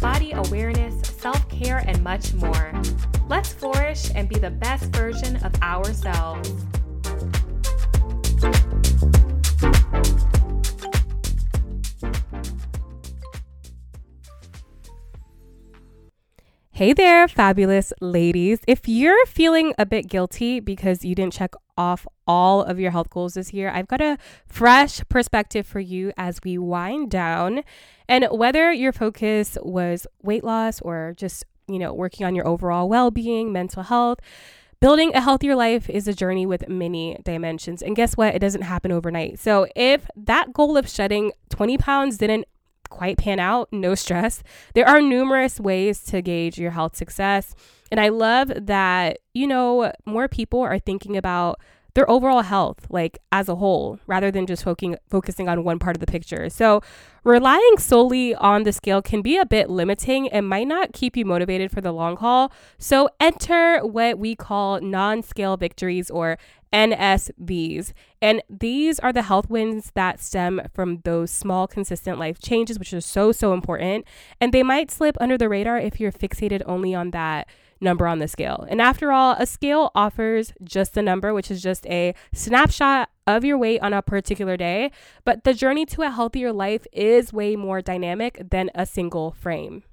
body awareness, self care, and much more. Let's flourish and be the best version of ourselves. Hey there, fabulous ladies. If you're feeling a bit guilty because you didn't check off all of your health goals this year, I've got a fresh perspective for you as we wind down. And whether your focus was weight loss or just, you know, working on your overall well being, mental health, Building a healthier life is a journey with many dimensions. And guess what? It doesn't happen overnight. So if that goal of shedding 20 pounds didn't quite pan out, no stress. There are numerous ways to gauge your health success. And I love that, you know, more people are thinking about their overall health, like as a whole, rather than just focusing focusing on one part of the picture. So, relying solely on the scale can be a bit limiting and might not keep you motivated for the long haul. So, enter what we call non-scale victories or NSVs. And these are the health wins that stem from those small, consistent life changes, which is so, so important. And they might slip under the radar if you're fixated only on that number on the scale. And after all, a scale offers just the number, which is just a snapshot of your weight on a particular day. But the journey to a healthier life is way more dynamic than a single frame.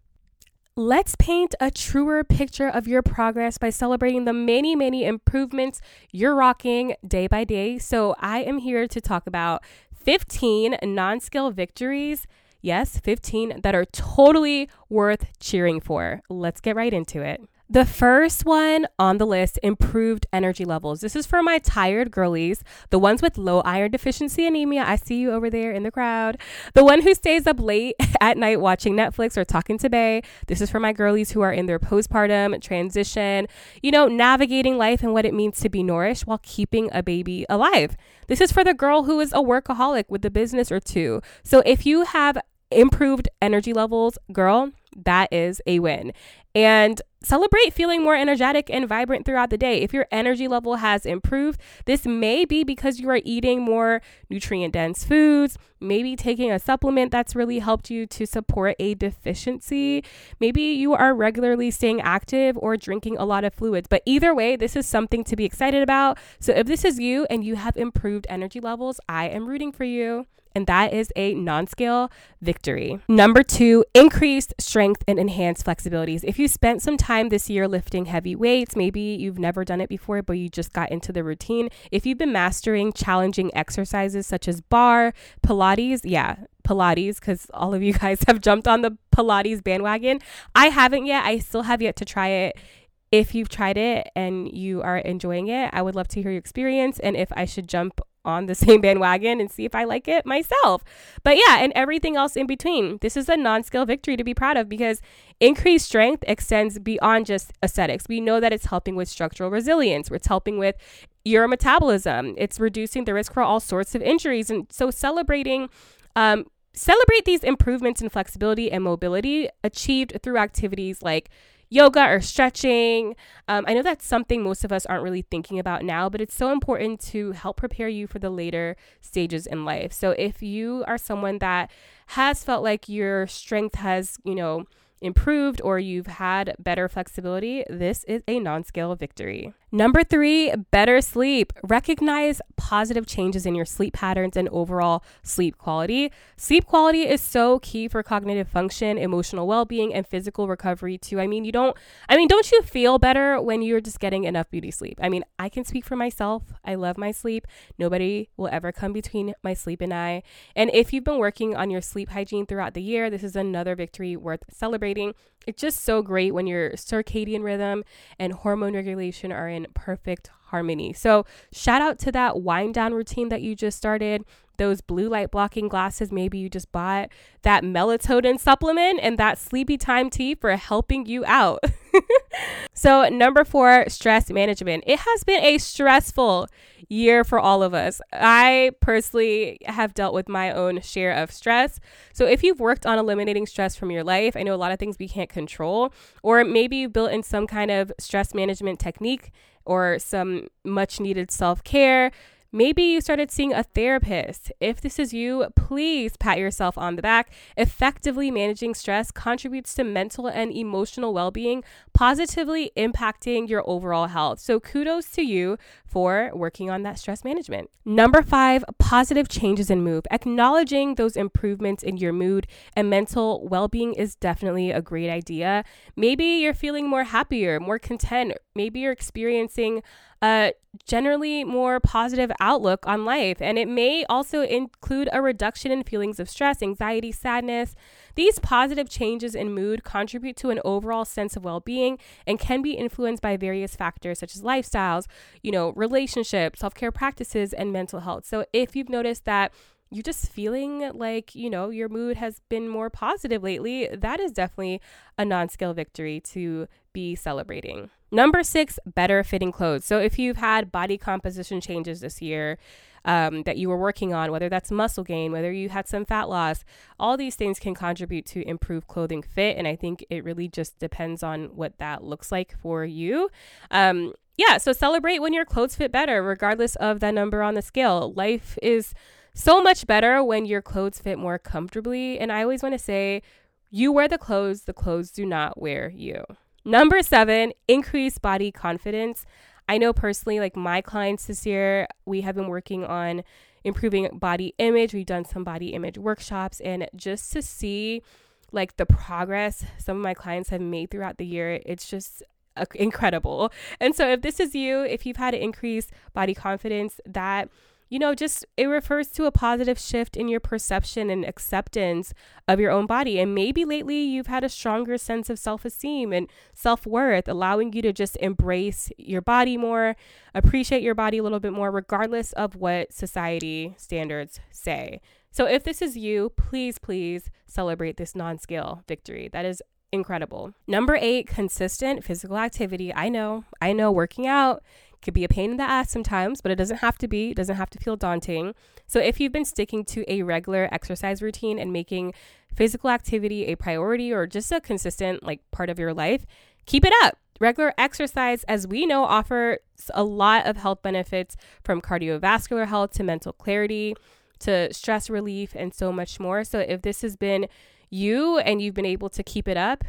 Let's paint a truer picture of your progress by celebrating the many, many improvements you're rocking day by day. So, I am here to talk about 15 non scale victories. Yes, 15 that are totally worth cheering for. Let's get right into it. The first one on the list improved energy levels. This is for my tired girlies, the ones with low iron deficiency anemia. I see you over there in the crowd. The one who stays up late at night watching Netflix or talking to Bay. This is for my girlies who are in their postpartum transition, you know, navigating life and what it means to be nourished while keeping a baby alive. This is for the girl who is a workaholic with a business or two. So if you have improved energy levels, girl, that is a win. And celebrate feeling more energetic and vibrant throughout the day. If your energy level has improved, this may be because you are eating more nutrient dense foods, maybe taking a supplement that's really helped you to support a deficiency. Maybe you are regularly staying active or drinking a lot of fluids. But either way, this is something to be excited about. So if this is you and you have improved energy levels, I am rooting for you and that is a non scale victory. Number two, increased strength and enhanced flexibilities. If you spent some time this year lifting heavy weights, maybe you've never done it before, but you just got into the routine. If you've been mastering challenging exercises such as barre, Pilates, yeah, Pilates because all of you guys have jumped on the Pilates bandwagon. I haven't yet. I still have yet to try it. If you've tried it and you are enjoying it, I would love to hear your experience and if I should jump on the same bandwagon and see if I like it myself. But yeah, and everything else in between. This is a non scale victory to be proud of because increased strength extends beyond just aesthetics. We know that it's helping with structural resilience, it's helping with your metabolism, it's reducing the risk for all sorts of injuries. And so celebrating, um, celebrate these improvements in flexibility and mobility achieved through activities like yoga or stretching. Um, I know that's something most of us aren't really thinking about now, but it's so important to help prepare you for the later stages in life. So if you are someone that has felt like your strength has, you know, improved or you've had better flexibility, this is a non scale victory. Number three, better sleep. Recognize positive changes in your sleep patterns and overall sleep quality. Sleep quality is so key for cognitive function, emotional well being, and physical recovery, too. I mean, you don't, I mean, don't you feel better when you're just getting enough beauty sleep? I mean, I can speak for myself. I love my sleep. Nobody will ever come between my sleep and I. And if you've been working on your sleep hygiene throughout the year, this is another victory worth celebrating. It's just so great when your circadian rhythm and hormone regulation are in perfect harmony. So, shout out to that wind down routine that you just started. Those blue light blocking glasses. Maybe you just bought that melatonin supplement and that sleepy time tea for helping you out. so, number four, stress management. It has been a stressful year for all of us. I personally have dealt with my own share of stress. So, if you've worked on eliminating stress from your life, I know a lot of things we can't control, or maybe you built in some kind of stress management technique or some much needed self care Maybe you started seeing a therapist. If this is you, please pat yourself on the back. Effectively managing stress contributes to mental and emotional well being, positively impacting your overall health. So, kudos to you for working on that stress management. Number five, positive changes in mood. Acknowledging those improvements in your mood and mental well being is definitely a great idea. Maybe you're feeling more happier, more content. Maybe you're experiencing a generally more positive outlook on life. And it may also include a reduction in feelings of stress, anxiety, sadness. These positive changes in mood contribute to an overall sense of well being and can be influenced by various factors such as lifestyles, you know, relationships, self care practices, and mental health. So if you've noticed that, you're just feeling like, you know, your mood has been more positive lately, that is definitely a non scale victory to be celebrating. Number six, better fitting clothes. So if you've had body composition changes this year, um, that you were working on, whether that's muscle gain, whether you had some fat loss, all these things can contribute to improved clothing fit. And I think it really just depends on what that looks like for you. Um, yeah, so celebrate when your clothes fit better, regardless of the number on the scale. Life is so much better when your clothes fit more comfortably. And I always want to say, you wear the clothes, the clothes do not wear you. Number seven, increase body confidence. I know personally, like my clients this year, we have been working on improving body image. We've done some body image workshops, and just to see like the progress some of my clients have made throughout the year, it's just uh, incredible. And so, if this is you, if you've had to increase body confidence, that you know, just it refers to a positive shift in your perception and acceptance of your own body. And maybe lately you've had a stronger sense of self esteem and self worth, allowing you to just embrace your body more, appreciate your body a little bit more, regardless of what society standards say. So if this is you, please, please celebrate this non scale victory. That is incredible. Number eight, consistent physical activity. I know, I know working out could be a pain in the ass sometimes, but it doesn't have to be. It doesn't have to feel daunting. So if you've been sticking to a regular exercise routine and making physical activity a priority or just a consistent like part of your life, keep it up. Regular exercise, as we know, offers a lot of health benefits from cardiovascular health to mental clarity to stress relief and so much more. So if this has been you and you've been able to keep it up,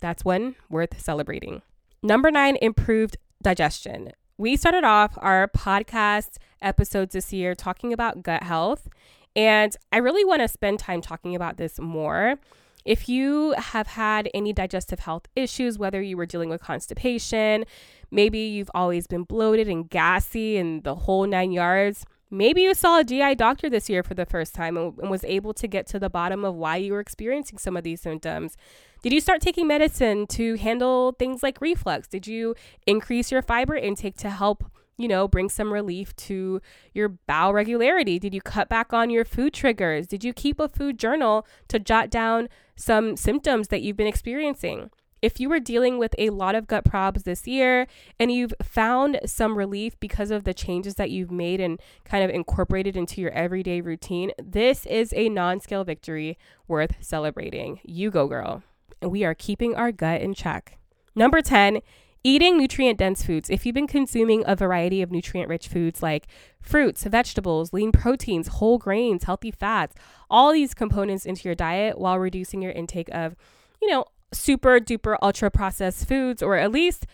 that's one worth celebrating. Number nine, improved digestion we started off our podcast episodes this year talking about gut health. And I really want to spend time talking about this more. If you have had any digestive health issues, whether you were dealing with constipation, maybe you've always been bloated and gassy and the whole nine yards, maybe you saw a GI doctor this year for the first time and, was able to get to the bottom of why you were experiencing some of these symptoms. Did you start taking medicine to handle things like reflux? Did you increase your fiber intake to help, you know, bring some relief to your bowel regularity? Did you cut back on your food triggers? Did you keep a food journal to jot down some symptoms that you've been experiencing? If you were dealing with a lot of gut problems this year and you've found some relief because of the changes that you've made and kind of incorporated into your everyday routine, this is a non scale victory worth celebrating. You go, girl and we are keeping our gut in check. Number 10, eating nutrient dense foods. If you've been consuming a variety of nutrient rich foods like fruits, vegetables, lean proteins, whole grains, healthy fats, all these components into your diet while reducing your intake of, you know, super duper ultra processed foods or at least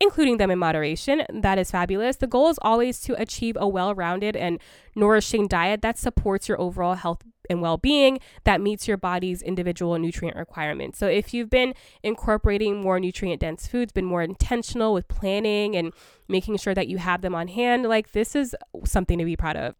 including them in moderation. That is fabulous. The goal is always to achieve a well rounded and nourishing diet that supports your overall health and well being that meets your body's individual nutrient requirements. So, if you've been incorporating more nutrient dense foods, been more intentional with planning and making sure that you have them on hand, like this is something to be proud of.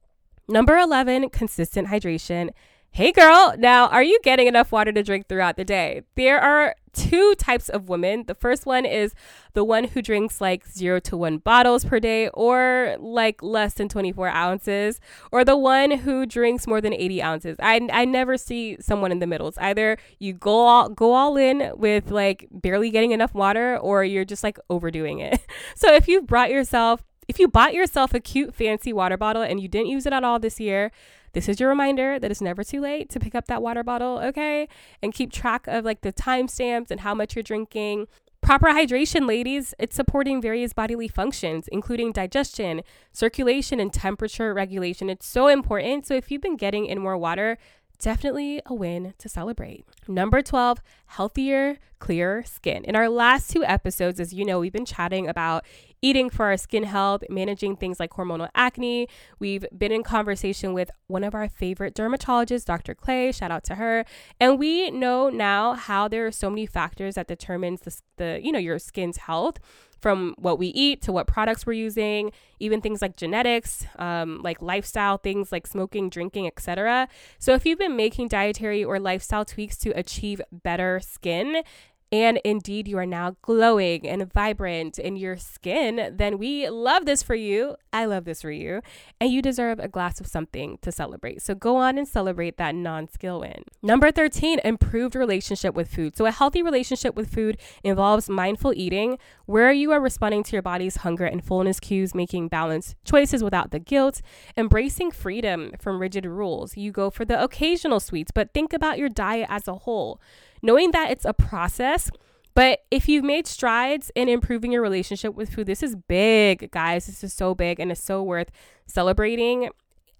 Number 11, consistent hydration. Hey girl, now are you getting enough water to drink throughout the day? There are two types of women. The first one is the one who drinks like zero to one bottles per day or like less than 24 ounces, or the one who drinks more than 80 ounces. I, I never see someone in the middle. It's either you go all, go all in with like barely getting enough water or you're just like overdoing it. So if you brought yourself if you bought yourself a cute fancy water bottle and you didn't use it at all this year, this is your reminder that it's never too late to pick up that water bottle, okay? And keep track of like the timestamps and how much you're drinking. Proper hydration, ladies, it's supporting various bodily functions, including digestion, circulation, and temperature regulation. It's so important. So, if you've been getting in more water, definitely a win to celebrate. Number 12, healthier, clearer skin. In our last two episodes, as you know, we've been chatting about eating for our skin health, managing things like hormonal acne. We've been in conversation with one of our favorite dermatologists, Dr. Clay, shout out to her. And we know now how there are so many factors that determines the, the you know, your skin's health from what we eat to what products we're using, even things like genetics, um, like lifestyle things like smoking, drinking, etc. So if you've been making dietary or lifestyle tweaks to achieve better skin, and indeed you are now glowing and vibrant in your skin, then we love this for you. I love this for you. And you deserve a glass of something to celebrate. So go on and celebrate that non skill win. Number 13, improved relationship with food. So a healthy relationship with food involves mindful eating, where you are responding to your body's hunger and fullness cues, making balanced choices without the guilt, embracing freedom from rigid rules. You go for the occasional sweets, but think about your diet as a whole knowing that it's a process. But if you've made strides in improving your relationship with food, this is big, guys. This is so big and it's so worth celebrating.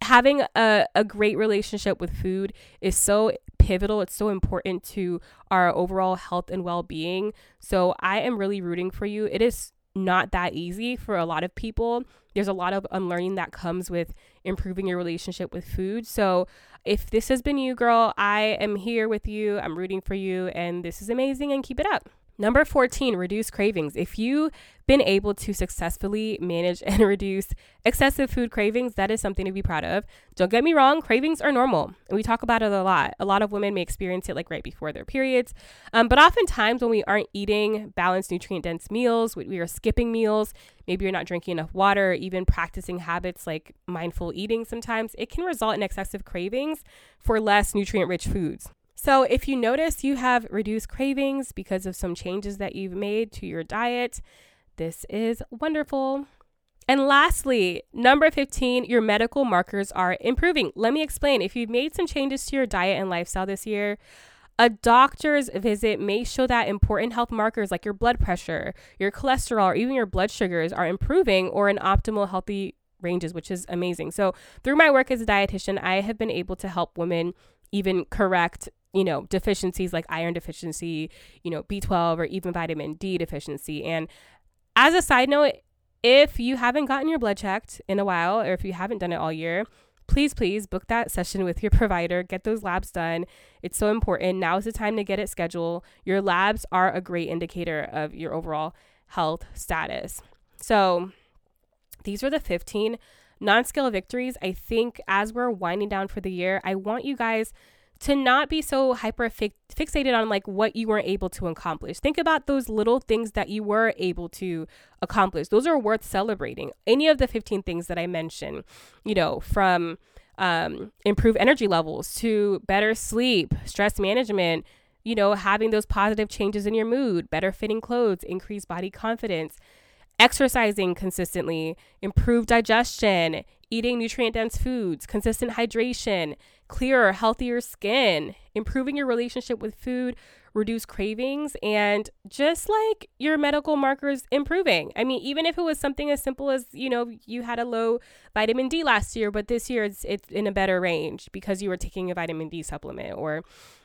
Having a, a great relationship with food is so pivotal. It's so important to our overall health and well being. So I am really rooting for you. It is not that easy for a lot of people. There's a lot of unlearning that comes with improving your relationship with food. So, if this has been you, girl, I am here with you. I'm rooting for you, and this is amazing, and keep it up. Number 14, reduce cravings. If you've been able to successfully manage and reduce excessive food cravings, that is something to be proud of. Don't get me wrong, cravings are normal. And we talk about it a lot. A lot of women may experience it like right before their periods. Um, but oftentimes, when we aren't eating balanced, nutrient dense meals, we are skipping meals, maybe you're not drinking enough water, even practicing habits like mindful eating sometimes, it can result in excessive cravings for less nutrient rich foods. So, if you notice you have reduced cravings because of some changes that you've made to your diet, this is wonderful. And lastly, number 15, your medical markers are improving. Let me explain. If you've made some changes to your diet and lifestyle this year, a doctor's visit may show that important health markers like your blood pressure, your cholesterol, or even your blood sugars are improving or in optimal healthy ranges, which is amazing. So, through my work as a dietitian, I have been able to help women even correct you know, deficiencies like iron deficiency, you know, B12 or even vitamin D deficiency. And as a side note, if you haven't gotten your blood checked in a while or if you haven't done it all year, please, please book that session with your provider. Get those labs done. It's so important. Now is the time to get it scheduled. Your labs are a great indicator of your overall health status. So, these are the 15 non scale victories. I think as we're winding down for the year, I want you guys to not be so hyper fixated on like what you weren't able to accomplish. Think about those little things that you were able to accomplish. Those are worth celebrating. Any of the 15 things that I mentioned, you know, from um, improve energy levels to better sleep, stress management, you know, having those positive changes in your mood, better fitting clothes, increased body confidence, exercising consistently, improved digestion, eating nutrient dense foods, consistent hydration, clearer, healthier skin, improving your relationship with food, reduce cravings, and just like your medical markers improving. I mean, even if it was something as simple as, you know, you had a low vitamin D last year, but this year it's, it's in a better range because you were taking a vitamin D supplement or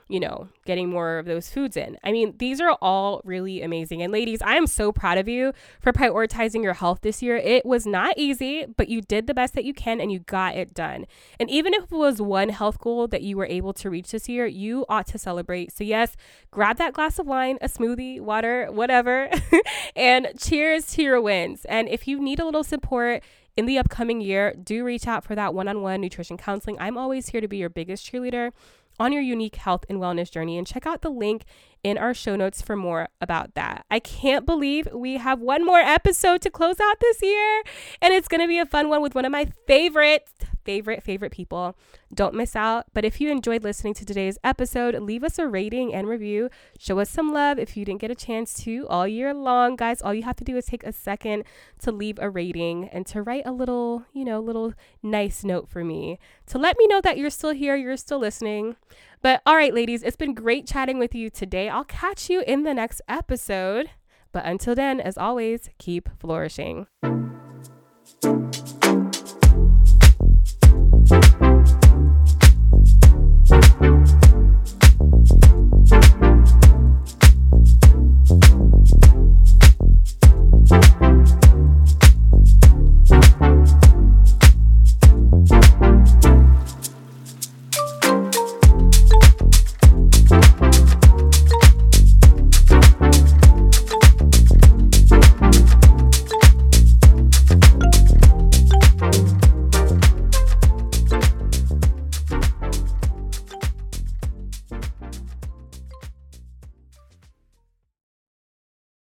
you know, getting more of those foods in. I mean, these are all really amazing. And ladies, I am so proud of you for prioritizing your health this year. It was not easy, but you did the best that you can and you got it done. And even if it was one health goal that you were able to reach this year, you ought to celebrate. So, yes, grab that glass of wine, a smoothie, water, whatever, and cheers to your wins. And if you need a little support, in the upcoming year, do reach out for that one on one nutrition counseling. I'm always here to be your biggest cheerleader on your unique health and wellness journey and check out the link in our show notes for more about that. I can't believe we have one more episode to close out this year, and it's going to be a fun one with one of my favorite, favorite, favorite people. Don't miss out. But if you enjoyed listening to today's episode, leave us a rating and review. Show us some love if you didn't get a chance to all year long. Guys, all you have to do is take a second to leave a rating and to write a little, you know, little nice note for me to let me know that you're still here, you're still listening. But all right, ladies, it's been great chatting with you today. I'll catch you in the next episode. But until then, as always, keep flourishing.